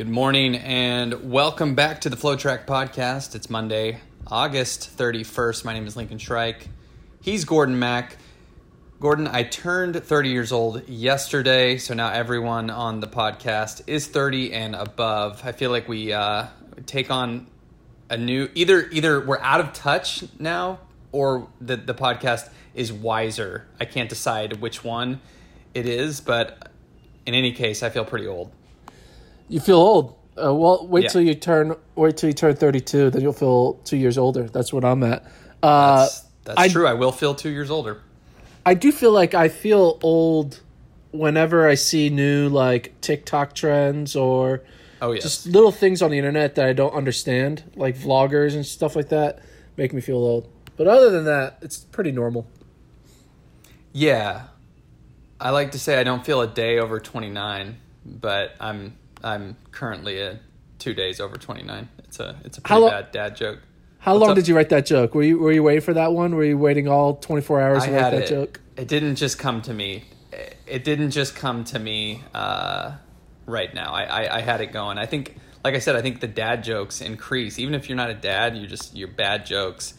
Good morning and welcome back to the FloTrack Podcast. It's Monday, August 31st. My name is Lincoln Shryack. He's Gordon Mack. Gordon, I turned 30 years old yesterday, so now everyone on the podcast is 30 and above. I feel like we uh, take on a new either either we're out of touch now or the the podcast is wiser. I can't decide which one it is, but in any case, I feel pretty old. You feel old. Uh, well, wait Yeah. till you turn. Wait till you turn thirty-two. Then you'll feel two years older. That's what I'm at. Uh, That's, that's I- true. I will feel two years older. I do feel like I feel old whenever I see new like TikTok trends or Oh yes. just little things on the internet that I don't understand, like vloggers and stuff like that, make me feel old. But other than that, it's pretty normal. Yeah. I like to say I don't feel a day over 29, but I'm I'm currently a 2 days over 29. It's a it's a pretty lo- bad dad joke. How What's long up? did you write that joke? Were you were you waiting for that one? Were you waiting all twenty four hours I to write that it. joke? It didn't just come to me. It didn't just come to me uh, right now. I, I, I had it going. I think, like I said, I think the dad jokes increase. Even if you're not a dad, you just your bad jokes.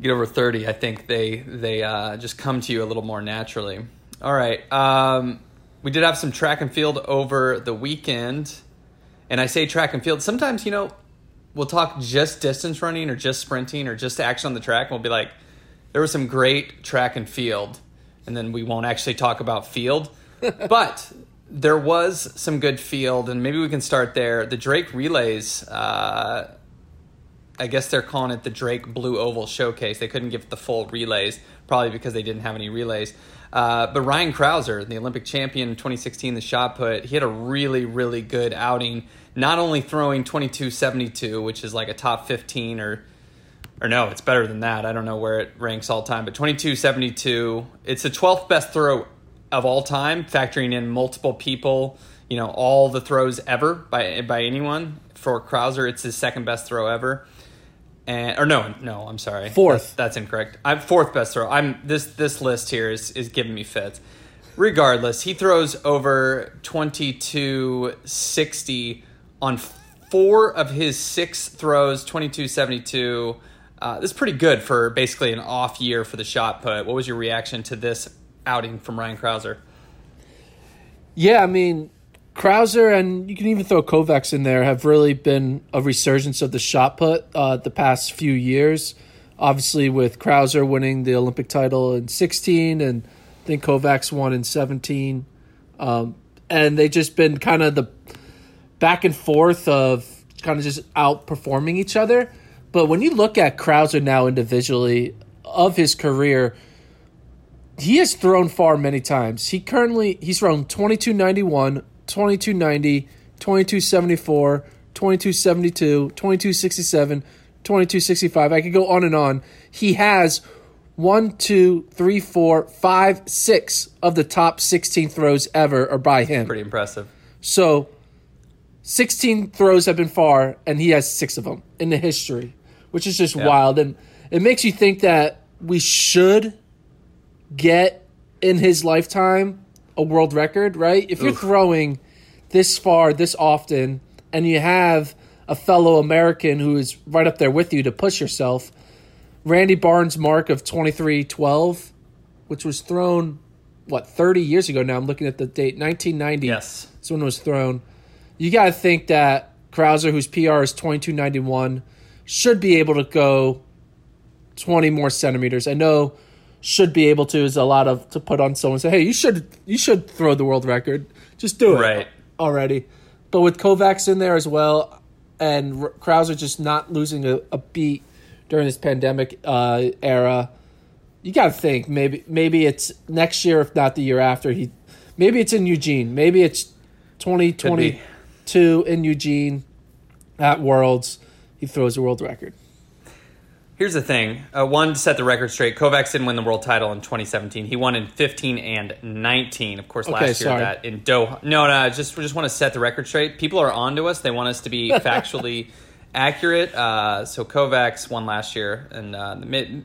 Get over thirty, I think they they uh, just come to you a little more naturally. All right, um, we did have some track and field over the weekend, and I say track and field. Sometimes you know we'll talk just distance running or just sprinting or just action on the track. And we'll be like, there was some great track and field, and then we won't actually talk about field. but there was some good field, and maybe we can start there. The Drake relays, uh, I guess they're calling it the Drake Blue Oval Showcase. They couldn't give the full relays, probably because they didn't have any relays. Uh, but Ryan Crouser, the Olympic champion in 2016, the shot put, he had a really, really good outing. Not only throwing 22.72, which is like a top 15 or or no, it's better than that. I don't know where it ranks all time, but 22.72. It's the 12th best throw of all time, factoring in multiple people. You know, all the throws ever by by anyone. For Crouser, it's his second best throw ever. And or no, no, I'm sorry. Fourth. That's, that's incorrect. I'm fourth best throw. I'm this this list here is is giving me fits. Regardless, he throws over 2260 on four of his six throws, 2272. Uh, this is pretty good for basically an off year for the shot put. What was your reaction to this outing from Ryan Crouser? Yeah, I mean, Crouser and you can even throw Kovacs in there have really been a resurgence of the shot put uh, the past few years. Obviously, with Crouser winning the Olympic title in 16, and I think Kovacs won in 17. Um, and they've just been kind of the back and forth of kind of just outperforming each other. But when you look at Crouser now individually of his career, he has thrown far many times. He currently he's thrown 2291, 2290, 2274, 2272, 2267, 2265. I could go on and on. He has one, two, three, four, five, six of the top 16 throws ever are by him. Pretty impressive. So, 16 throws have been far, and he has six of them in the history, which is just Yeah. wild. And it makes you think that we should get in his lifetime a world record, right? If you're Oof. throwing this far, this often, and you have a fellow American who is right up there with you to push yourself, Randy Barnes' mark of 23 12, which was thrown, what, 30 years ago now? I'm looking at the date, 1990. Yes. When it was thrown. You got to think that Crouser, whose PR is 2291, should be able to go 20 more centimeters. I know should be able to is a lot of to put on someone say, hey, you should you should throw the world record. Just do it Right. already. But with Kovacs in there as well, and R- Crouser just not losing a, a beat during this pandemic uh, era, you got to think maybe maybe it's next year, if not the year after. He maybe it's in Eugene. Maybe it's twenty twenty two in Eugene at Worlds. He throws a world record. Here's the thing. Uh, one, to set the record straight, Kovacs didn't win the world title in 2017. He won in 15 and 19. Of course, last Okay, year sorry. that in Doha. No, no, I just we just want to set the record straight. People are onto us. They want us to be factually accurate. Uh, so Kovacs won last year, and uh,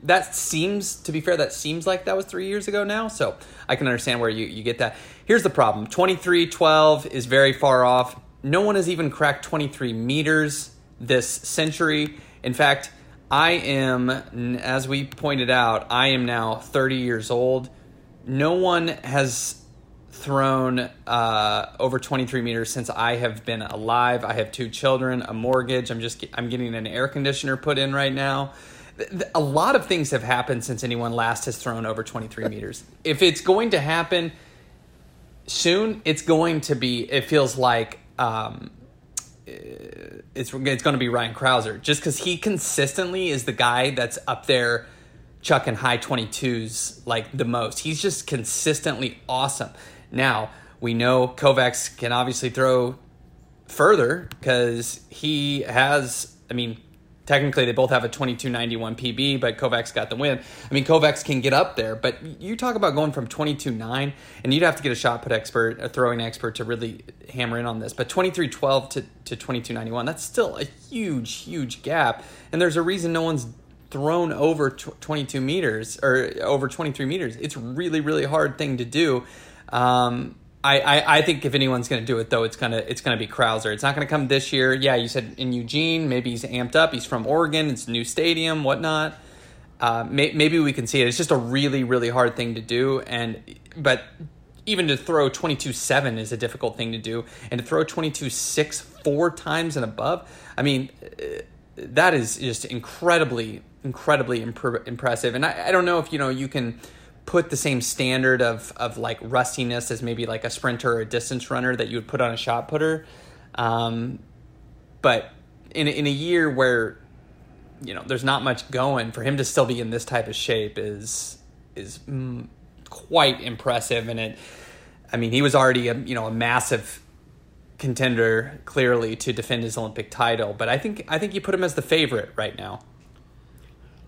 that seems, to be fair, that seems like that was three years ago now. So I can understand where you, you get that. Here's the problem: 23-12 is very far off. no one has even cracked 23 meters this century. In fact, I am, as we pointed out, I am now 30 years old. No one has thrown uh, over 23 meters since I have been alive. I have two children, a mortgage. I'm just I'm getting an air conditioner put in right now. A lot of things have happened since anyone last has thrown over 23 meters. If it's going to happen soon, it's going to be. It feels like um, it's it's going to be Ryan Crouser, just because he consistently is the guy that's up there chucking high 22s like the most. He's just consistently awesome. Now, we know Kovacs can obviously throw further because he has, I mean, technically they both have a 2291 PB, but Kovacs got the win. I mean, Kovacs can get up there, but you talk about going from 22.9, and you'd have to get a shot put expert, a throwing expert to really hammer in on this. But 23.12 to, to 22.91, that's still a huge, huge gap. And there's a reason no one's thrown over 22 meters or over 23 meters. It's really, really hard thing to do. Um, I, I, I, think if anyone's going to do it though, it's gonna it's gonna be Crouser. It's not going to come this year. Yeah, you said in Eugene, maybe he's amped up. He's from Oregon. It's a new stadium, whatnot. Uh, may, maybe we can see it. It's just a really really hard thing to do, and but even to throw twenty two seven is a difficult thing to do, and to throw twenty two six four times and above. I mean, that is just incredibly incredibly imp- impressive. And I, I don't know if you know you can put the same standard of of like rustiness as maybe like a sprinter or a distance runner that you would put on a shot putter. Um, but in in a year where you know there's not much going for him to still be in this type of shape is is mm, quite impressive and it I mean he was already a you know a massive contender clearly to defend his Olympic title but I think I think you put him as the favorite right now.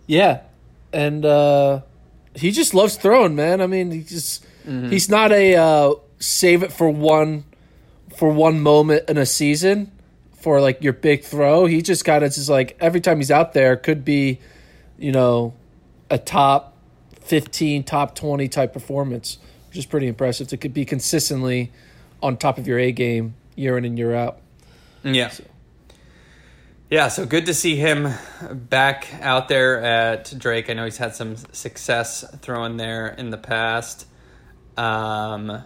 Yeah. And uh he just loves throwing, man. I mean, he just mm-hmm. he's not a uh, save it for one for one moment in a season for like your big throw. He just kind of just like every time he's out there could be, you know, a top fifteen, top twenty type performance, which is pretty impressive to could be consistently on top of your A game year in and year out. Yeah. So. Yeah, so good to see him back out there at Drake. I know he's had some success throwing there in the past. Um,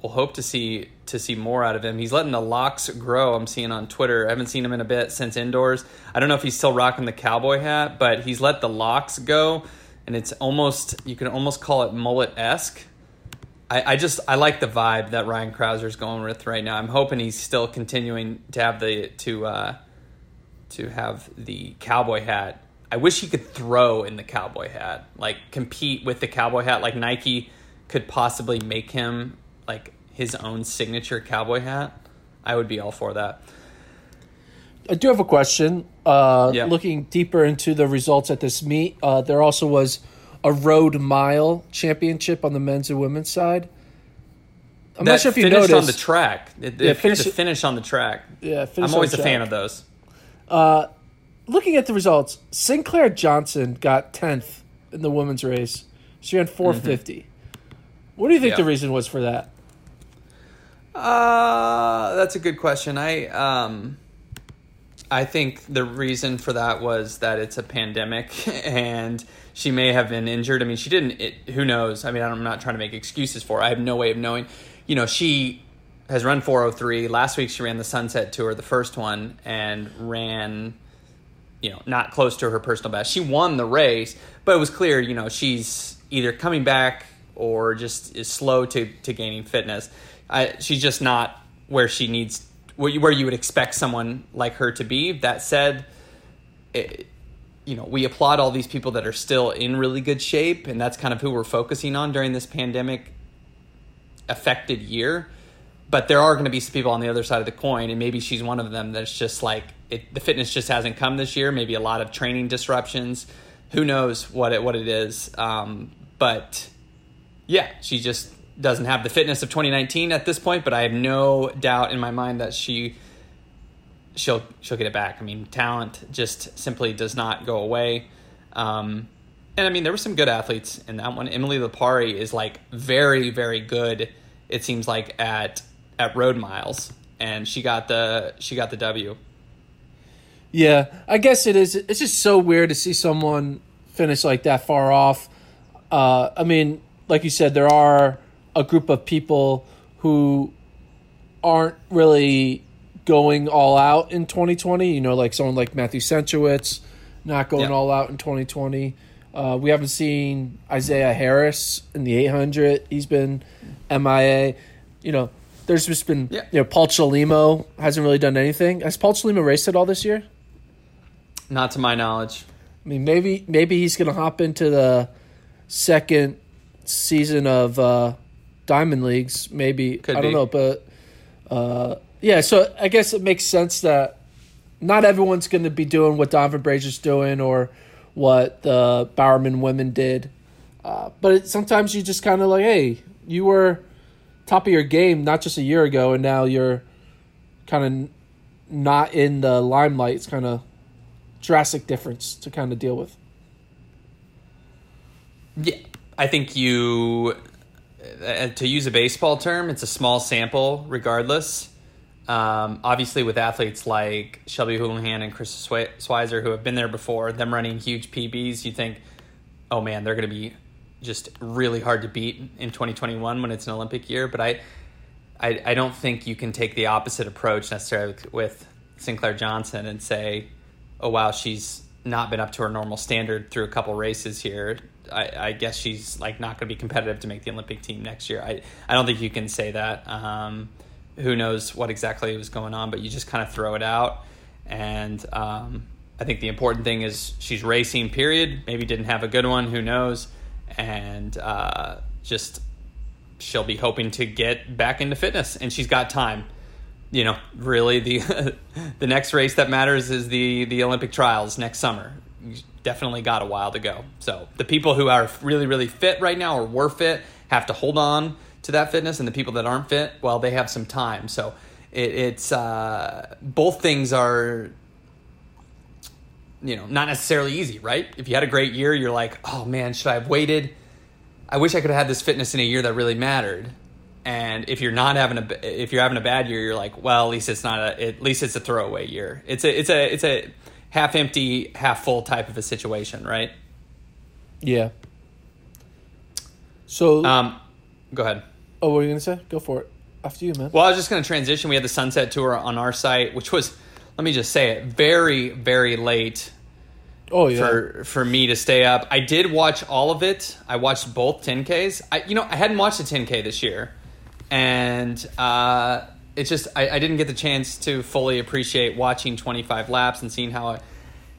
we'll hope to see to see more out of him. He's letting the locks grow. I'm seeing on Twitter. I haven't seen him in a bit since indoors. I don't know if he's still rocking the cowboy hat, but he's let the locks go, and it's almost you can almost call it mullet esque. I, I just I like the vibe that Ryan Crouser's going with right now. I'm hoping he's still continuing to have the to. Uh, to have the cowboy hat. I wish he could throw in the cowboy hat, like compete with the cowboy hat. Like Nike could possibly make him like his own signature cowboy hat. I would be all for that. I do have a question. Uh, yeah. Looking deeper into the results at this meet, uh, there also was a road mile championship on the men's and women's side. I'm that not sure if you noticed on the track. It, yeah, finish, the finish on the track. Yeah, I'm always a fan of those. Uh, looking at the results, Sinclair Johnson got tenth in the women's race. She ran four fifty. mm mm-hmm. What do you think yeah. the reason was for that? Uh, that's a good question. I um, I think the reason for that was that it's a pandemic and she may have been injured. I mean, she didn't. It, who knows? I mean, I'm not trying to make excuses for. Her. I have no way of knowing. You know, she has run 403. Last week she ran the Sunset Tour, the first one, and ran, you know, not close to her personal best. She won the race, but it was clear, you know, she's either coming back or just is slow to, to gaining fitness. I, she's just not where she needs, where you, where you would expect someone like her to be. That said, it, you know, we applaud all these people that are still in really good shape, and that's kind of who we're focusing on during this pandemic affected year but there are going to be some people on the other side of the coin, and maybe she's one of them that's just like it, the fitness just hasn't come this year. Maybe a lot of training disruptions. Who knows what it what it is? Um, but yeah, she just doesn't have the fitness of 2019 at this point. But I have no doubt in my mind that she she'll she'll get it back. I mean, talent just simply does not go away. Um, and I mean, there were some good athletes in that one. Emily Lipari is like very very good. It seems like at at road miles. and she got the she got the W. Yeah, I guess it is. It's just so weird to see someone finish like that far off. Uh, I mean, like you said, there are a group of people who aren't really going all out in 2020. You know, like someone like Matthew Centrowitz not going Yeah. all out in 2020. Uh, we haven't seen Isaiah Harris in the 800. He's been MIA. You know, there's just been, Yeah. you know, Paul Chelimo hasn't really done anything. Has Paul Chelimo raced at all this year? Not to my knowledge. I mean, maybe maybe he's gonna hop into the second season of uh, Diamond Leagues. Maybe Could I don't be. know, but uh, yeah. So I guess it makes sense that not everyone's going to be doing what Donovan Brazier's doing or what the Bowerman women did. Uh, but it, sometimes you just kind of like, hey, you were top of your game not just a year ago, and now you're kind of not in the limelight. It's kind of drastic difference to kind of deal with. Yeah, I think you, uh, to use a baseball term, it's a small sample, regardless. Um, obviously, with athletes like Shelby Houlihan and Karissa Schweizer, who have been there before, them running huge PBs, you think, oh man, they're going to be just really hard to beat in 2021 when it's an Olympic year. But I, I, I don't think you can take the opposite approach necessarily with, Sinclair Johnson and say, oh wow, she's not been up to her normal standard through a couple races here. I, I guess she's like not going to be competitive to make the Olympic team next year. I, I don't think you can say that. Um, who knows what exactly was going on, but you just kind of throw it out. And um, I think the important thing is she's racing. Period. Maybe didn't have a good one. Who knows? And uh, just she'll be hoping to get back into fitness, and she's got time. You know, really the the next race that matters is the the Olympic trials next summer. Definitely got a while to go. So the people who are really really fit right now or were fit have to hold on to that fitness, and the people that aren't fit, well, they have some time. So it, it's uh, both things are you know not necessarily easy, right? If you had a great year, you're like, oh man, should I have waited? I wish I could have had this fitness in a year that really mattered. And if you're not having a if you're having a bad year, you're like, well, at least it's not a at least it's a throwaway year. It's a it's a it's a half empty, half full type of a situation, right? Yeah. So, Um, go ahead. oh, what were you gonna say? Go for it. After you, man. Well, I was just going to transition. We had the Sunset Tour on our site, which was, let me just say it, very very late oh yeah. for for me to stay up. I did watch all of it. I watched both 10Ks. I you know, I hadn't watched a 10K this year. And uh it's just I, I didn't get the chance to fully appreciate watching 25 laps and seeing how it,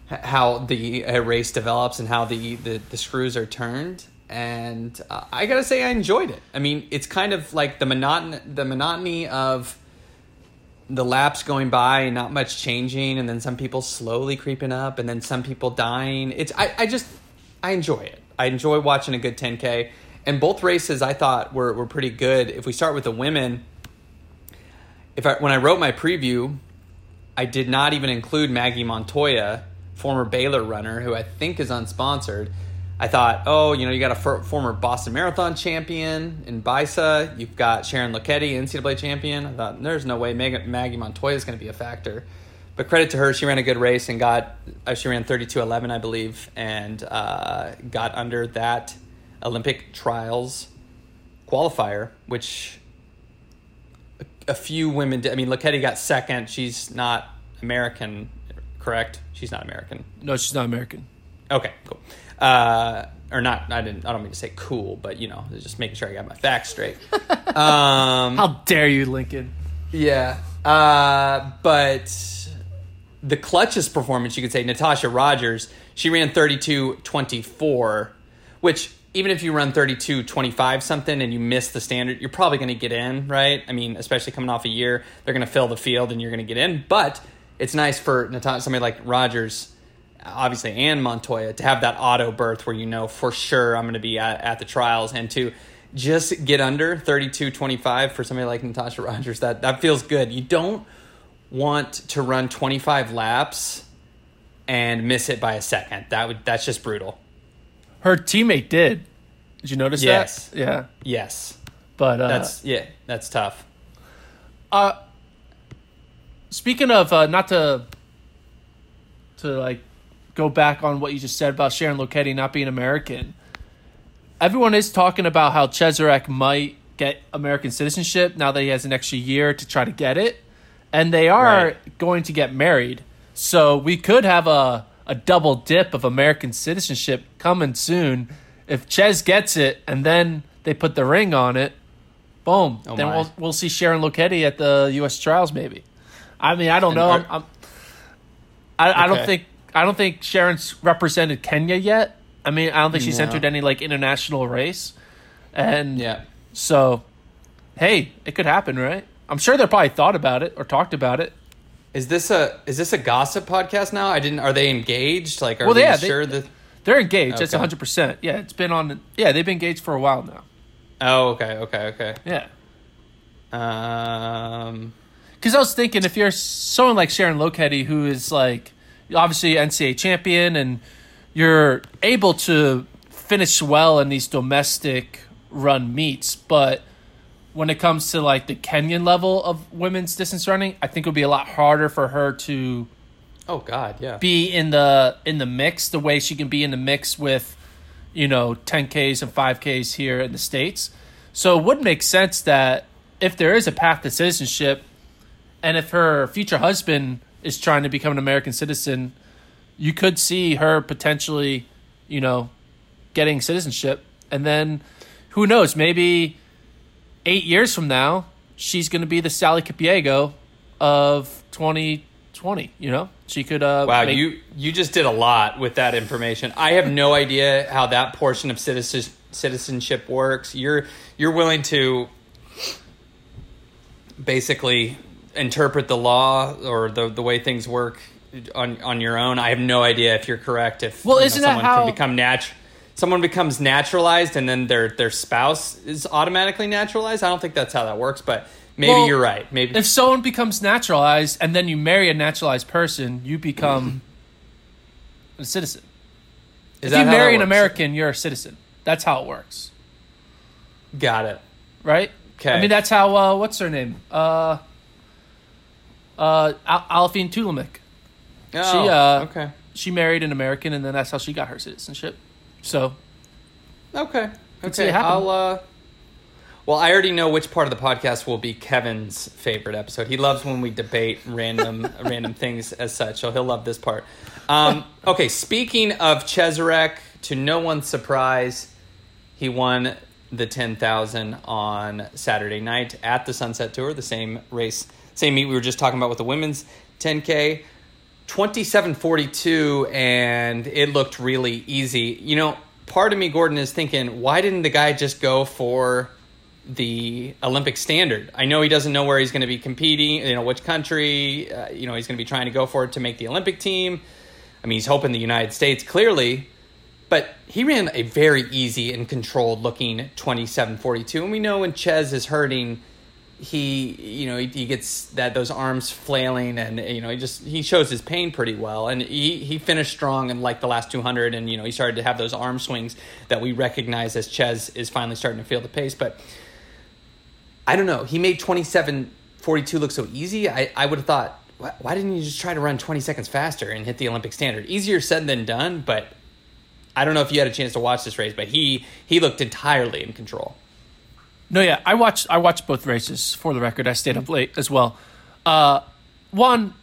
how the uh, race develops and how the, the, the screws are turned. And uh, I gotta say, I enjoyed it. I mean, it's kind of like the monoton the monotony of the laps going by and not much changing and then some people slowly creeping up and then some people dying. It's i, I just i enjoy it. I enjoy watching a good 10k and both races i thought were, were pretty good. If we start with the women if I, when i wrote my preview i did not even include maggie montoya former baylor runner who i think is unsponsored I thought, oh, you know, you got a for, former Boston Marathon champion in Baysa. You've got Sharon Lokedi, NCAA champion. I thought, there's no way Meg- Maggie Montoya is going to be a factor. But credit to her, she ran a good race and got, uh, she ran 32.11, I believe, and uh, got under that Olympic trials qualifier, which a, a few women did. I mean, Lokedi got second. She's not American, correct? She's not American. No, she's not American. Okay, cool. Uh, or not? I didn't. I don't mean to say cool, but you know, just making sure I got my facts straight. um, How dare you, Lincoln? yeah, uh, but the clutches performance, you could say Natasha Rogers. She ran thirty two twenty four, which even if you run 32 25 something and you miss the standard, you're probably going to get in, right? I mean, especially coming off a year, they're going to fill the field and you're going to get in. But it's nice for Natasha, somebody like Rogers obviously and Montoya to have that auto berth where you know for sure I'm going to be at, at the trials and to just get under 32 25 for somebody like Natasha Rogers that that feels good. You don't want to run 25 laps and miss it by a second. That would that's just brutal. Her teammate did. Did you notice Yes. that? Yeah. Yes. But uh, That's yeah, that's tough. uh, speaking of uh, not to to like go back on what you just said about Sharon Lokedi not being American. Everyone is talking about how Cheserek might get American citizenship now that he has an extra year to try to get it, and they are Right. going to get married. So we could have a a double dip of American citizenship coming soon if Ches gets it, and then they put the ring on it. Boom. Oh then my. we'll we'll see Sharon Lokedi at the U.S. trials, maybe. I mean, I don't know. I'm, I'm, I, I don't think I don't think Sharon's represented Kenya yet. I mean, I don't think she's No. entered any like international race, and Yeah. so hey, it could happen, right? I'm sure they probably thought about it or talked about it. Is this a is this a gossip podcast now? I didn't. Are they engaged? Like, are Well, they yeah, they- sure that? They're engaged. Okay. 100. percent Yeah, it's been on. Yeah, they've been engaged for a while now. Oh, okay, okay, okay. Yeah. Um, Because I was thinking, if you're someone like Sharon Lokedi, who is like obviously NCAA champion, and you're able to finish well in these domestic run meets, but when it comes to like the Kenyan level of women's distance running, I think it would be a lot harder for her to oh God, yeah. be in the in the mix the way she can be in the mix with you know 10ks and 5ks here in the states so it would make sense that if there is a path to citizenship and if her future husband is trying to become an american citizen you could see her potentially you know getting citizenship and then who knows maybe eight years from now she's going to be the sally kipyego of 2020 you know she could uh Wow, make- you you just did a lot with that information. I have no idea how that portion of citizen, citizenship works. You're you're willing to basically interpret the law or the the way things work on on your own. I have no idea if you're correct. If Well, you know, isn't that someone how- can become nat- someone becomes naturalized and then their their spouse is automatically naturalized? I don't think that's how that works, but maybe Well, you're right. Maybe if someone becomes naturalized and then you marry a naturalized person, you become a citizen. is if that you marry that an? American, you're a citizen. That's how it works, got it. right? Okay. I mean, that's how. Uh, what's her name? Uh, uh, Al- Aliphine Tuliamuk. Oh, uh, okay. She married an American, and then that's how she got her citizenship. So Okay. Okay. I'll uh well, I already know which part of the podcast will be Kevin's favorite episode. He loves when we debate random random things as such, so he'll love this part. Um, okay, speaking of Cheserek, to no one's surprise, he won the 10,000 on Saturday night at the Sunset Tour, the same race, same meet we were just talking about with the women's 10K. 2742 and it looked really easy. You know, part of me Gordon is thinking, why didn't the guy just go for the Olympic standard? I know he doesn't know where he's going to be competing, you know, which country, uh, you know, he's going to be trying to go for it to make the Olympic team. I mean, he's hoping the United States clearly, but he ran a very easy and controlled looking 2742 and we know when Ches is hurting he you know he, he gets that those arms flailing and you know he just he shows his pain pretty well. And he he finished strong in like the last 200 and you know he started to have those arm swings that we recognize as Ches is finally starting to feel the pace. But I don't know. He made 27 42 look so easy. I I would have thought why, why didn't you just try to run 20 seconds faster and hit the Olympic standard? Easier said than done but I don't know if you had a chance to watch this race but he he looked entirely in control No, yeah, I watched. I watched both races. For the record, I stayed up late as well. Uh, one,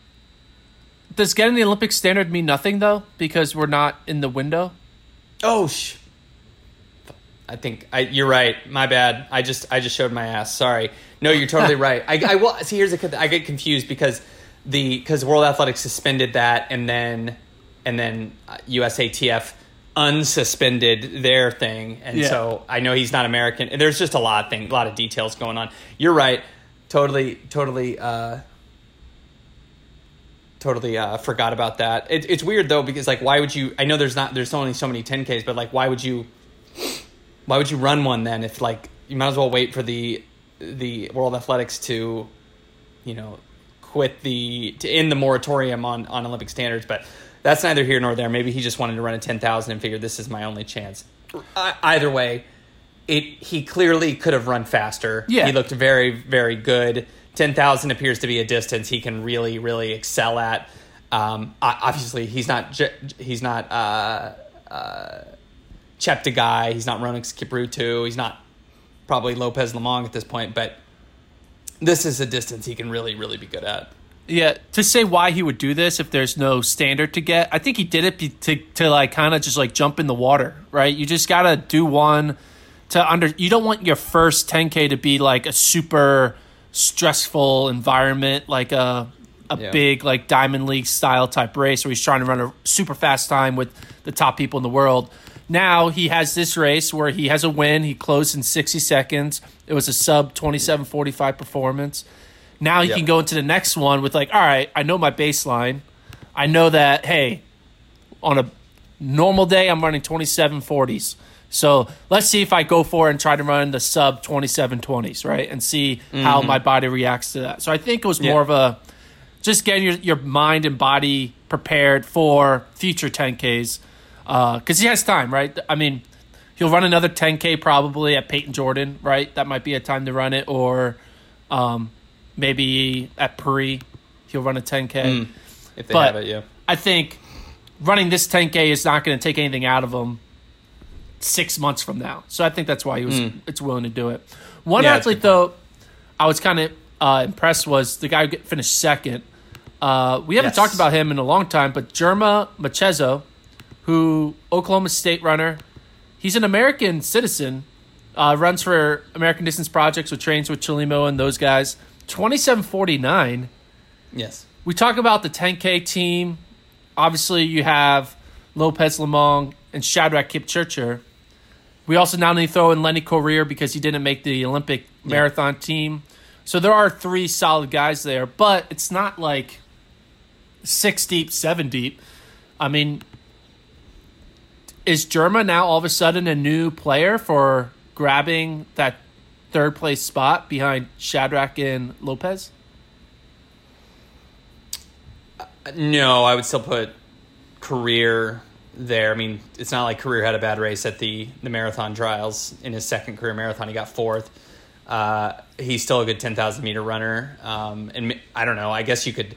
does getting the Olympic standard mean nothing though? Because we're not in the window. Oh, sh- I think I, you're right. My bad. I just I just showed my ass. Sorry. No, you're totally right. I, I will see. Here's a. I get confused because the because World Athletics suspended that and then and then uh, USATF unsuspended their thing, and Yeah. so I know he's not American. And There's just a lot of thing, a lot of details going on. You're right. Totally, totally. uh totally uh, forgot about that. It, it's weird though because like, why would you? I know there's not there's only so many 10ks, but like, why would you? Why would you run one then if like you might as well wait for the the World Athletics to, you know, quit the to end the moratorium on on Olympic standards, but. That's neither here nor there. Maybe he just wanted to run a ten thousand and figured this is my only chance. I, either way, it he clearly could have run faster. Yeah. he looked very very good. ten thousand appears to be a distance he can really really excel at. Um, obviously, he's not he's not uh, uh, Cheptegei. He's not Rhonex Kipruto. He's not probably Lopez Lomong at this point, but this is a distance he can really really be good at. Yeah, to say why he would do this if there's no standard to get, I think he did it to to like kind of just like jump in the water, right? You just gotta do one to under. You don't want your first 10k to be like a super stressful environment, like a a yeah. big like Diamond League style type race where he's trying to run a super fast time with the top people in the world. Now he has this race where he has a win. He closed in 60 seconds. It was a sub 27:45 performance now you yep. can go into the next one with like, all right, I know my baseline. I know that hey, on a normal day I'm running 2740s. So let's see if I go for it and try to run the sub 2720s, right? And see mm-hmm. how my body reacts to that. So I think it was more of a just getting your, your mind and body prepared for future 10Ks. Because uh, he has time, right? I mean, he'll run another 10K probably at Payton Jordan, right? That might be a time to run it. Or um, maybe at Paris he'll run a 10k. Mm, if they but have it, yeah. I think running this 10k is not going to take anything out of him six months from now. So I think that's why he was mm. it's willing to do it. One yeah, athlete though, I was kind of uh, impressed was the guy who finished second. Uh, we haven't yes. talked about him in a long time, but Girma Mecheso, who Oklahoma State runner, he's an American citizen, uh, runs for American Distance Projects, with trains with Chelimo and those guys. 2749. Yes. We talk about the 10K team. Obviously, you have Lopez Lomong and Shadrach Kipchirchir. We also now need to throw in Lenny Korir because he didn't make the Olympic yeah. marathon team. So there are three solid guys there, but it's not like six deep, seven deep. I mean, is Girma now all of a sudden a new player for grabbing that third place spot behind Shadrach and Lopez? No, I would still put Korir there. I mean, it's not like Korir had a bad race at the the marathon trials in his second career marathon. He got fourth. Uh, he's still a good ten thousand meter runner. Um, and I don't know. I guess you could.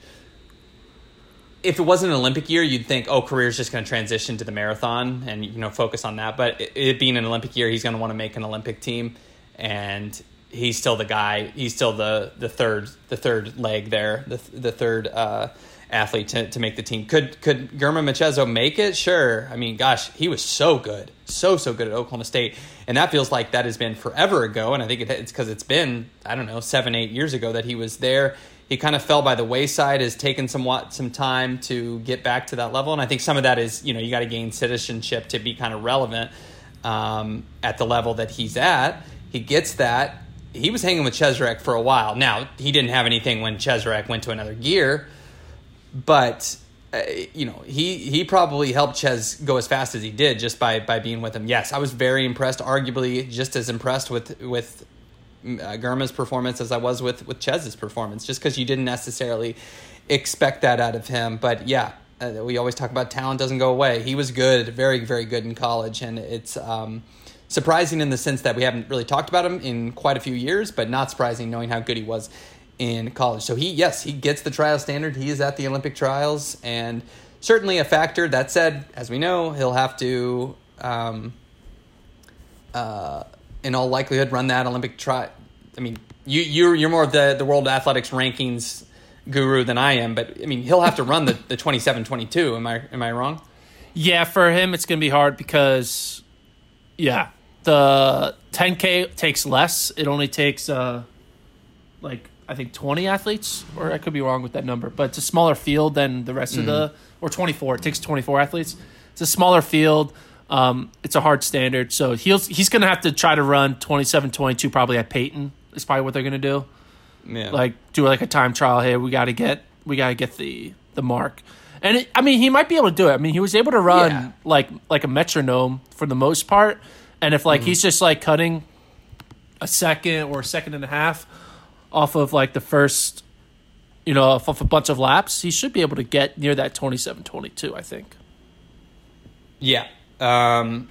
If it wasn't an Olympic year, you'd think, oh, Korir's just going to transition to the marathon and you know focus on that. But it, it being an Olympic year, he's going to want to make an Olympic team and he's still the guy. He's still the the third the third leg there, the the third uh, athlete to, to make the team. Could could Girma Mecheso make it? Sure. I mean, gosh, he was so good, so so good at Oklahoma State, and that feels like that has been forever ago. And I think it's because it's been I don't know seven eight years ago that he was there. He kind of fell by the wayside, has taken somewhat some time to get back to that level, and I think some of that is you know you got to gain citizenship to be kind of relevant um, at the level that he's at he gets that. He was hanging with Cheserek for a while. Now, he didn't have anything when Cheserek went to another gear, but uh, you know, he he probably helped Ches go as fast as he did just by by being with him. Yes, I was very impressed, arguably just as impressed with with uh, Girma's performance as I was with with Ches's performance, just because you didn't necessarily expect that out of him. But yeah, uh, we always talk about talent doesn't go away. He was good, very very good in college, and it's. Um, surprising in the sense that we haven't really talked about him in quite a few years, but not surprising knowing how good he was in college. So he, yes, he gets the trial standard. He is at the Olympic trials, and certainly a factor. That said, as we know, he'll have to, um, uh, in all likelihood, run that Olympic trial. I mean, you you're you're more of the the world athletics rankings guru than I am, but I mean, he'll have to run the the 27 22. Am I am I wrong? Yeah, for him it's going to be hard because yeah, the 10K takes less. It only takes uh, like I think 20 athletes, or I could be wrong with that number, but it's a smaller field than the rest mm. of the, mm-hmm. or 24. It takes 24 athletes. It's a smaller field. Um, it's a hard standard, so he's he's gonna have to try to run 27, 22 probably at Payton. Is probably what they're gonna do. Yeah. Like do like a time trial. Hey, we got to get we got to get the the mark. And it, I mean, he might be able to do it. I mean, he was able to run yeah. like like a metronome for the most part. And if like mm-hmm. he's just like cutting a second or a second and a half off of like the first, you know, off of a bunch of laps, he should be able to get near that 27 22, I think. Yeah. Um,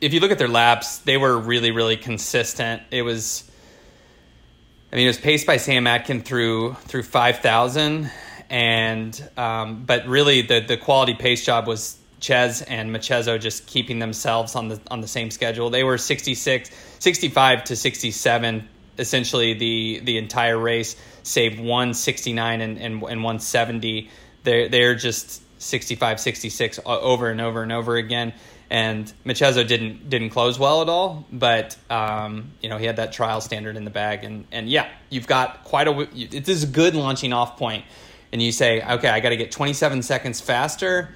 if you look at their laps, they were really, really consistent. It was I mean, it was paced by Sam Atkin through through five thousand, and um, but really the the quality pace job was Ches and Mecheso just keeping themselves on the on the same schedule. They were 66, 65 to sixty seven, essentially the the entire race, save one sixty nine and and, and one seventy. They're they're just 65, 66 over and over and over again and Mecheso didn't didn't close well at all. But um, you know he had that trial standard in the bag, and and yeah, you've got quite a. It is a good launching off point, and you say, okay, I got to get 27 seconds faster.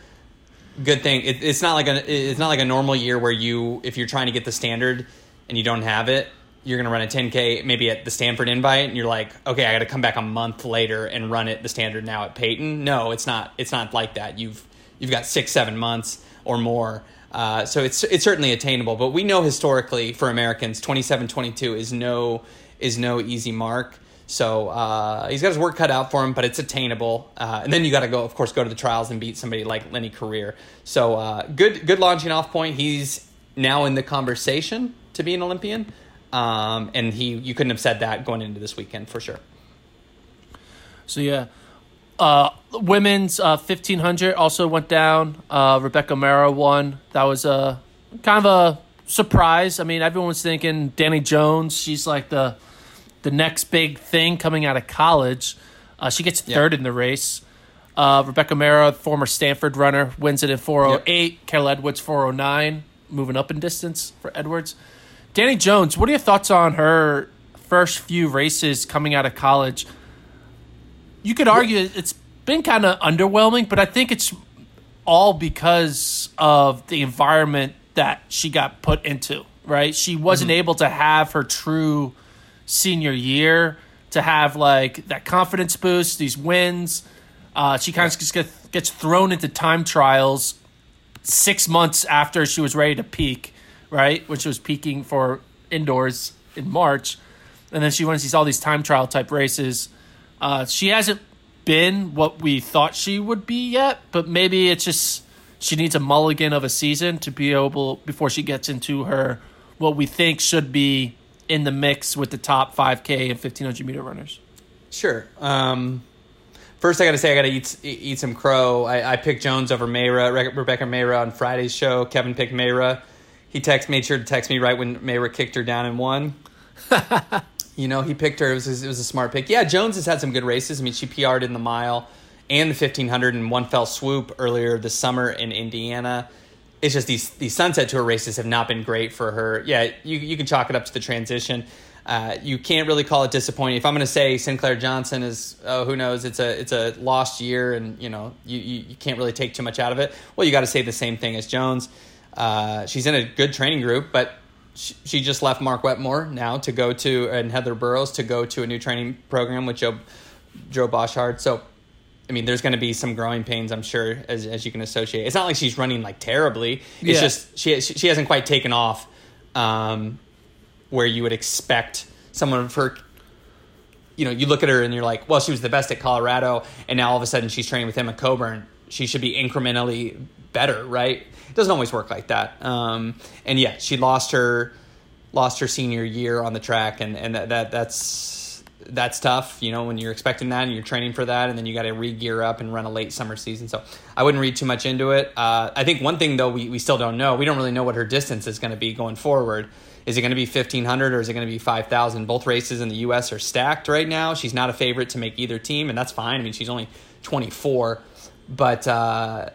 Good thing it, it's not like a it's not like a normal year where you if you're trying to get the standard and you don't have it. You're to run a 10K maybe at the Stanford invite, and you're like, okay, I got to come back a month later and run it the standard now at Payton. No, it's not. It's not like that. You've you've got six, seven months or more uh, so it's it's certainly attainable, but we know historically for Americans, 27-22 is no is no easy mark. So uh, he's got his work cut out for him, but it's attainable. Uh, and then you got to go, of course, go to the trials and beat somebody like Lenny Korir. So uh, good good launching off point. He's now in the conversation to be an Olympian, um, and he you couldn't have said that going into this weekend for sure. So yeah, uh, women's uh, 1500 also went down. Uh, Rebecca Mehra won. That was a kind of a surprise. I mean, everyone was thinking Dani Jones. She's like the the next big thing coming out of college. Uh, she gets third yep. in the race. Uh, Rebecca Mehra, former Stanford runner, wins it in 408. Yep. Carol Edwards 409, moving up in distance for Edwards. Dani Jones, what are your thoughts on her first few races coming out of college? you could argue it's been kind of underwhelming, but I think it's all because of the environment that she got put into, right? She wasn't mm-hmm. able to have her true senior year to have like that confidence boost, these wins. Uh, she kind of just gets, gets thrown into time trials six months after she was ready to peak, right? When she was peaking for indoors in March. And then she wins these all these time trial type races uh, she hasn't been what we thought she would be yet, but maybe it's just she needs a mulligan of a season to be able before she gets into her what we think should be in the mix with the top 5K and 1500 meter runners. Sure. Um, first, I got to say I got to eat eat some crow. I, I picked Jones over Mehra, Rebecca Mehra on Friday's show. Kevin picked Mehra. He text made sure to text me right when Mehra kicked her down and won. You know, he picked her. It was, it was a smart pick. Yeah, Jones has had some good races. I mean, she PR'd in the mile and the 1500 in one fell swoop earlier this summer in Indiana. It's just these these Sunset Tour races have not been great for her. Yeah, you, you can chalk it up to the transition. Uh, you can't really call it disappointing. If I'm going to say Sinclair Johnson is, oh, who knows? It's a it's a lost year, and you know you, you, you can't really take too much out of it. Well, you got to say the same thing as Jones. Uh, she's in a good training group, but she, just left Mark Wetmore now to go to and Heather Burroughs to go to a new training program with Joe Joe Bosshard. So, I mean, there's going to be some growing pains, I'm sure, as as you can associate. It's not like she's running like terribly. It's yeah. just she she hasn't quite taken off, um, where you would expect someone of her. You know, you look at her and you're like, well, she was the best at Colorado, and now all of a sudden she's training with Emma Coburn. She should be incrementally better, right? It doesn't always work like that. Um, and yeah, she lost her lost her senior year on the track, and and that, that that's that's tough. You know, when you're expecting that and you're training for that, and then you got to re gear up and run a late summer season. So I wouldn't read too much into it. Uh, I think one thing though we we still don't know. We don't really know what her distance is going to be going forward. Is it going to be 1500 or is it going to be 5000? Both races in the US are stacked right now. She's not a favorite to make either team, and that's fine. I mean, she's only 24. But uh,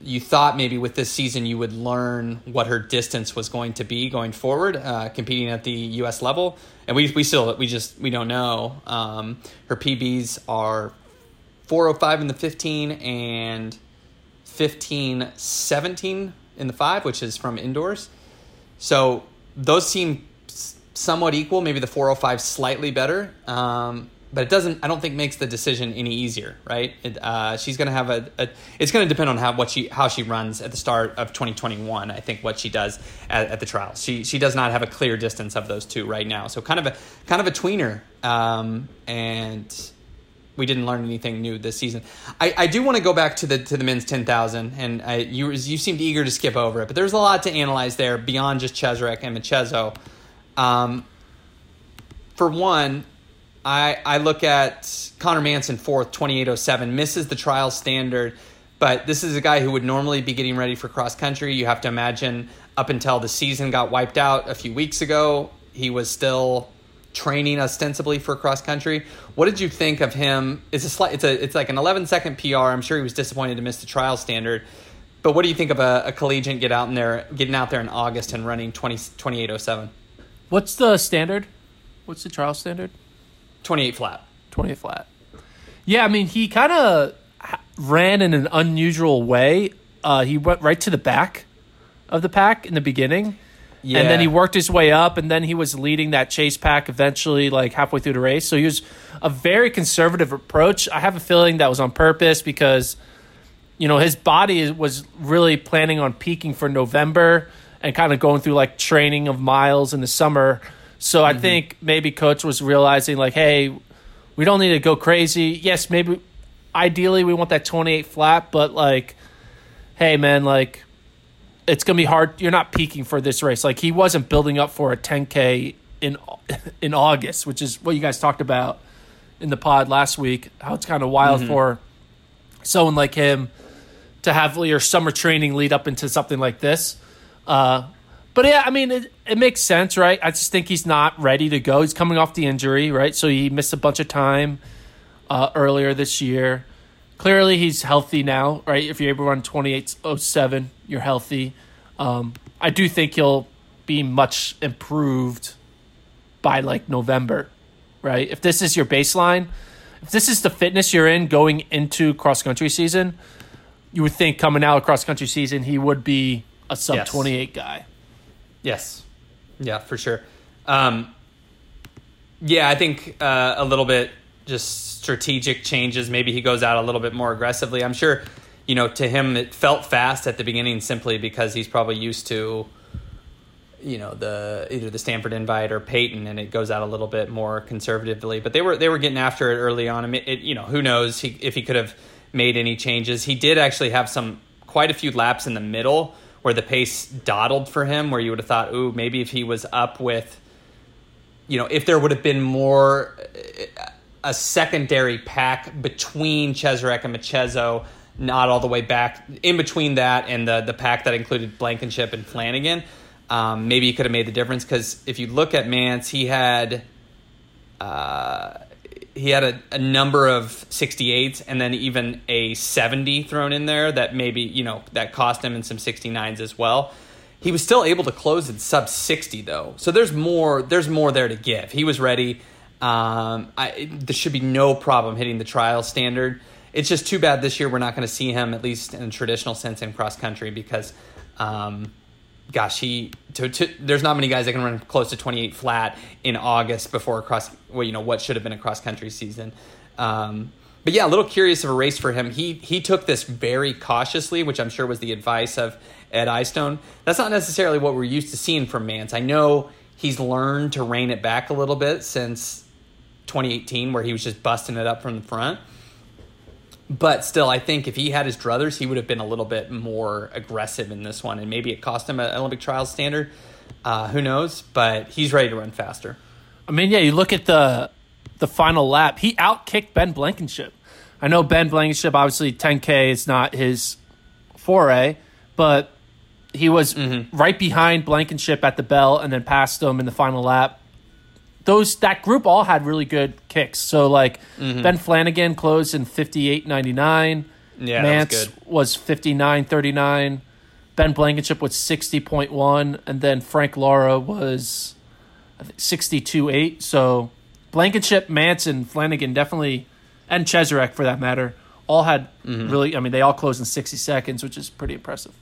you thought maybe with this season you would learn what her distance was going to be going forward, uh, competing at the U.S. level, and we we still we just we don't know. Um, her PBs are 405 in the 15 and 1517 in the five, which is from indoors. So those seem somewhat equal. Maybe the 405 slightly better. Um, but it doesn't. I don't think makes the decision any easier, right? It, uh, she's going to have a, a It's going to depend on how what she how she runs at the start of 2021. I think what she does at, at, the trials. She she does not have a clear distance of those two right now. So kind of a kind of a tweener, um, and we didn't learn anything new this season. I, I do want to go back to the to the men's 10,000, and I, you you seemed eager to skip over it, but there's a lot to analyze there beyond just Cheserek and Mecheso. Um, for one, I I look at Connor Mantz fourth, twenty eight oh seven, misses the trial standard, but this is a guy who would normally be getting ready for cross country. You have to imagine up until the season got wiped out a few weeks ago, he was still training ostensibly for cross country. What did you think of him? It's a slight, it's a it's like an 11 second PR. I'm sure he was disappointed to miss the trial standard. But what do you think of a, a collegiate get out in there getting out there in August and running 20, 2807? What's the standard? What's the trial standard? 28 flat. 28 flat. Yeah, I mean, he kind of ran in an unusual way. Uh, he went right to the back of the pack in the beginning. Yeah. And then he worked his way up, and then he was leading that chase pack eventually, like halfway through the race. So he was a very conservative approach. I have a feeling that was on purpose because, you know, his body was really planning on peaking for November and kind of going through like training of miles in the summer. So I think maybe coach was realizing like, hey, we don't need to go crazy. Yes, maybe ideally we want that 28 flat, but like, hey man, like it's gonna be hard. You're not peaking for this race. Like he wasn't building up for a 10k in in August, which is what you guys talked about in the pod last week. How it's kind of wild for someone like him to have your summer training lead up into something like this. Uh, but yeah, I mean, it, it makes sense, right? I just think he's not ready to go. He's coming off the injury, right? So he missed a bunch of time uh, earlier this year. Clearly, he's healthy now, right? If you're able to run 28.07, you're healthy. Um, I do think he'll be much improved by like November, right? If this is your baseline, if this is the fitness you're in going into cross country season, you would think coming out of cross country season, he would be a sub Yes. 28 guy. Yes. Yeah, for sure. Um, yeah, I think uh, a little bit just strategic changes. Maybe he goes out a little bit more aggressively. I'm sure, you know, to him it felt fast at the beginning simply because he's probably used to, you know, the either the Stanford invite or Payton, and it goes out a little bit more conservatively. But they were they were getting after it early on. I mean, it, you know, who knows he, if he could have made any changes. He did actually have some quite a few laps in the middle where the pace dawdled for him, where you would have thought, ooh, maybe if he was up with, you know, if there would have been more a secondary pack between Cheserek and Mecheso, not all the way back in between that and the the pack that included Blankenship and Flanagan. Um, maybe he could have made the difference because if you look at Mantz, he had uh, he had a, a number of 68s and then even a 70 thrown in there that maybe you know that cost him and some 69s as well. He was still able to close in sub 60 though. So there's more there's more there to give. He was ready. Um, I, there should be no problem hitting the trial standard. It's just too bad this year we're not going to see him at least in a traditional sense in cross country because um, gosh, he to, to, there's not many guys that can run close to 28 flat in August before a cross, well, you know, what should have been a cross country season. Um, but yeah, a little curious of a race for him. He he took this very cautiously, which I'm sure was the advice of Ed Eyestone. That's not necessarily what we're used to seeing from Mantz. I know he's learned to rein it back a little bit since 2018, where he was just busting it up from the front. But still, I think if he had his druthers, he would have been a little bit more aggressive in this one, and maybe it cost him an Olympic trial standard. Uh, who knows? But he's ready to run faster. I mean, yeah, you look at the the final lap. He outkicked Ben Blankenship. I know Ben Blankenship obviously 10K is not his foray, but he was right behind Blankenship at the bell and then passed him in the final lap. Those that group all had really good kicks. So like Ben Flanagan closed in 58.99. Yeah, Mantz good. was 59.39. Ben Blankenship was 60.1 and then Frank Lara was I think 62.8. So Blankenship, Manson, Flanagan definitely, and Cheserek for that matter, all had Mm-hmm. really. I mean, they all closed in 60 seconds, which is pretty impressive.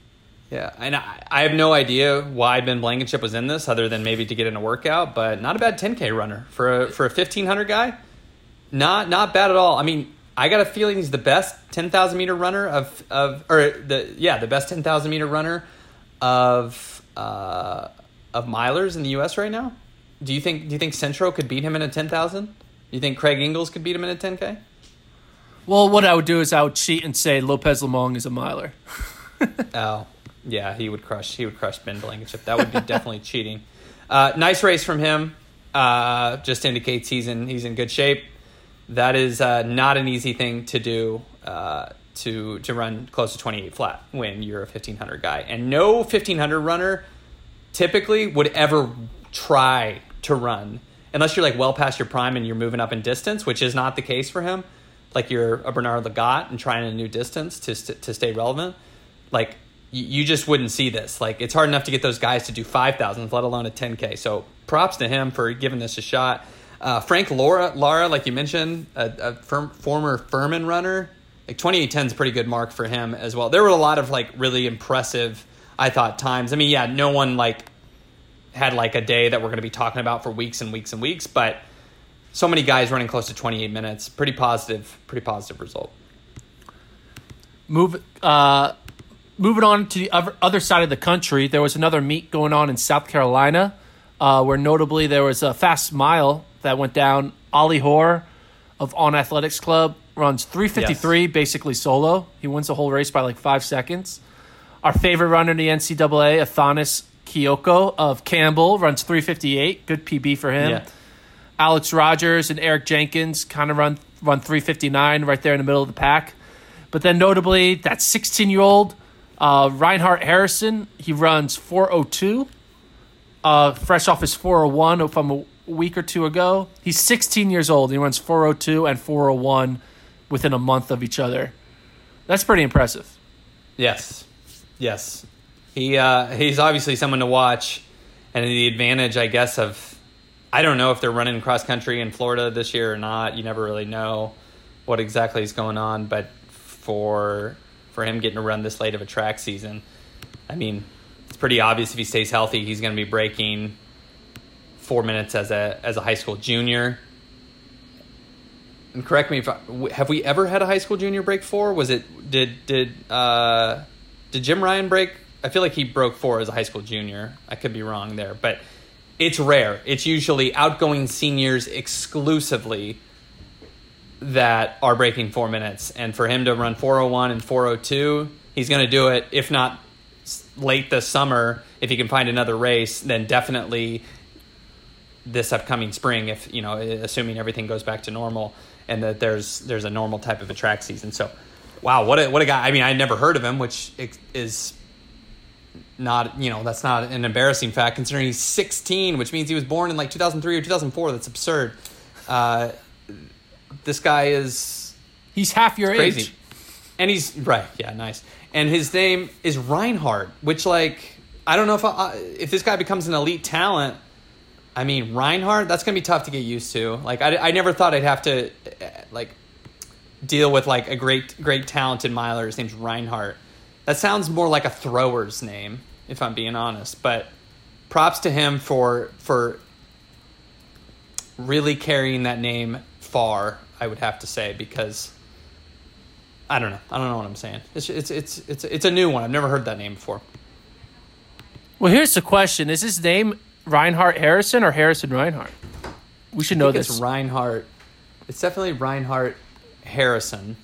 Yeah, and I, I have no idea why Ben Blankenship was in this, other than maybe to get in a workout. But not a bad 10k runner for a, for a 1500 guy. Not not bad at all. I mean, I got a feeling he's the best 10,000 meter runner of of or the yeah the best 10,000 meter runner of uh, of milers in the U.S. right now. Do you think do you think Centro could beat him in a 10,000? Do you think Craig Engels could beat him in a 10k? Well, what I would do is I would cheat and say Lopez Lomong is a miler. Oh, yeah, he would crush. He would crush Ben Blankenship. That would be definitely cheating. Uh, nice race from him. uh, just indicates he's in he's in good shape. That is uh, not an easy thing to do uh, to to run close to 28 flat when you're a 1500 guy, and no 1500 runner typically would ever try to run unless you're like well past your prime and you're moving up in distance, which is not the case for him. Like you're a Bernard Lagat and trying a new distance to to stay relevant. Like you just wouldn't see this. Like it's hard enough to get those guys to do 5,000, let alone a 10K. So props to him for giving this a shot. Uh, Frank Laura, Lara, like you mentioned, a, a firm, former Furman runner, like 2810 is a pretty good mark for him as well. There were a lot of like really impressive, I thought, times. I mean, yeah, no one like had like a day that we're going to be talking about for weeks and weeks and weeks, but so many guys running close to 28 minutes. Pretty positive, pretty positive result. Move, uh, moving on to the other side of the country, there was another meet going on in South Carolina, uh, where notably there was a fast mile that went down. Ollie Hoare of On Athletics Club runs 353 yes. basically solo. He wins the whole race by like five seconds. Our favorite runner in the NCAA, Athanas Kioko of Campbell, runs 358. Good PB for him. Yeah. Alex Rogers and Eric Jenkins kind of run run 359 right there in the middle of the pack. But then notably, that 16 year old uh, Reinhardt Harrison, he runs 402, uh, fresh off his 401 from a week or two ago. He's 16 years old. He runs 402 and 401 within a month of each other. That's pretty impressive. Yes, yes. He uh, he's obviously someone to watch, and the advantage, I guess, of I don't know if they're running cross country in Florida this year or not. You never really know what exactly is going on, but for for him getting to run this late of a track season. I mean, it's pretty obvious if he stays healthy, he's going to be breaking four minutes as a as a high school junior. And correct me if I, have we ever had a high school junior break four? Was it did did uh, did Jim Ryun break? I feel like he broke four as a high school junior. I could be wrong there, but it's rare. It's usually outgoing seniors exclusively that are breaking four minutes. And for him to run 401 and 402, he's going to do it, if not late this summer, if he can find another race, then definitely this upcoming spring, if, you know, assuming everything goes back to normal and that there's there's a normal type of a track season. So, wow, what a, what a guy. I mean, I never heard of him, which is not, you know, that's not an embarrassing fact considering he's 16, which means he was born in like 2003 or 2004. That's absurd. Uh, this guy is he's half your crazy. age, and he's right. Yeah, nice. And his name is Reinhardt, which like I don't know if I, if this guy becomes an elite talent. I mean, Reinhardt, that's gonna be tough to get used to. Like, I, I never thought I'd have to eh, like deal with like a great great talented miler. His name's Reinhardt. That sounds more like a thrower's name, if I'm being honest. But props to him for for really carrying that name far I would have to say because I don't know. I don't know what I'm saying. It's it's it's it's it's a new one. I've never heard that name before. Well, here's the question: Is his name Reinhardt Harrison or Harrison Reinhardt? We should know this. It's Reinhardt. It's definitely Reinhardt Harrison.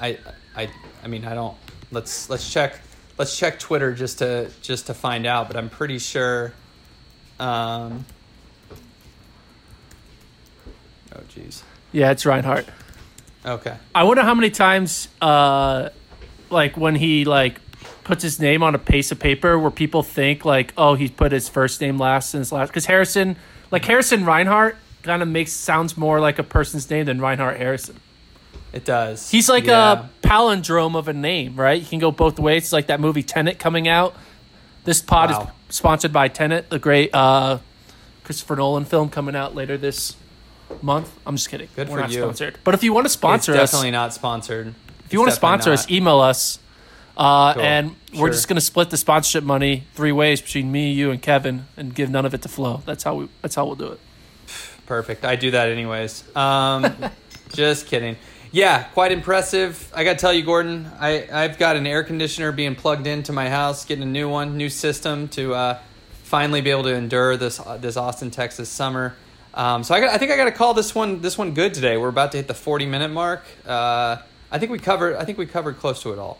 I I I mean I don't. Let's let's check let's check Twitter just to just to find out. But I'm pretty sure. Um, Oh, jeez. Yeah, it's Reinhardt. Okay. I wonder how many times, uh, like when he like puts his name on a piece of paper, where people think like, oh, he put his first name last and his last. Because Harrison, like Harrison Reinhardt, kind of makes sounds more like a person's name than Reinhardt Harrison. It does. He's like yeah. a palindrome of a name, right? You can go both ways. It's like that movie Tenet coming out. This pod wow. is sponsored by Tenet, the great uh, Christopher Nolan film coming out later this month. I'm just kidding. Good We're for not you. Sponsored. But if you want to sponsor it's us, definitely not sponsored. If you want to sponsor us, email us. Uh, cool. And we're just going to split the sponsorship money three ways between me, you, and Kevin, and give none of it to Flo. That's how we. That's how we'll do it. Perfect. I do that anyways. Um, just kidding. Yeah, quite impressive. I got to tell you, Gordon, I, I've got an air conditioner being plugged into my house, getting a new one, new system to uh, finally be able to endure this uh, this Austin, Texas summer. Um, so I, got, I think I got to call this one this one good today. We're about to hit the forty minute mark. Uh, I think we covered I think we covered close to it all.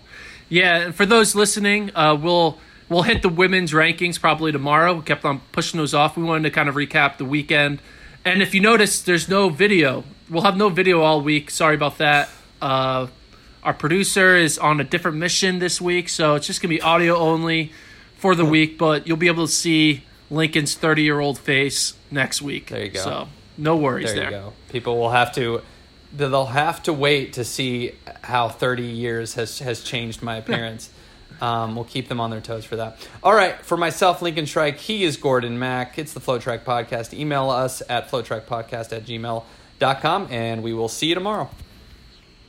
Yeah, and for those listening, uh, we'll we'll hit the women's rankings probably tomorrow. We kept on pushing those off. We wanted to kind of recap the weekend. And if you notice, there's no video. We'll have no video all week. Sorry about that. Uh, our producer is on a different mission this week, so it's just gonna be audio only for the week. But you'll be able to see Lincoln's 30 year old face next week. There you go. So no worries There, there. you go. People will have to they'll have to wait to see how 30 years has has changed my appearance. um, we'll keep them on their toes for that. All right, for myself, Lincoln Shryack, he is Gordon Mack. It's the FloTrack Podcast. Email us at flotrackpodcast at gmail.com, and we will see you tomorrow.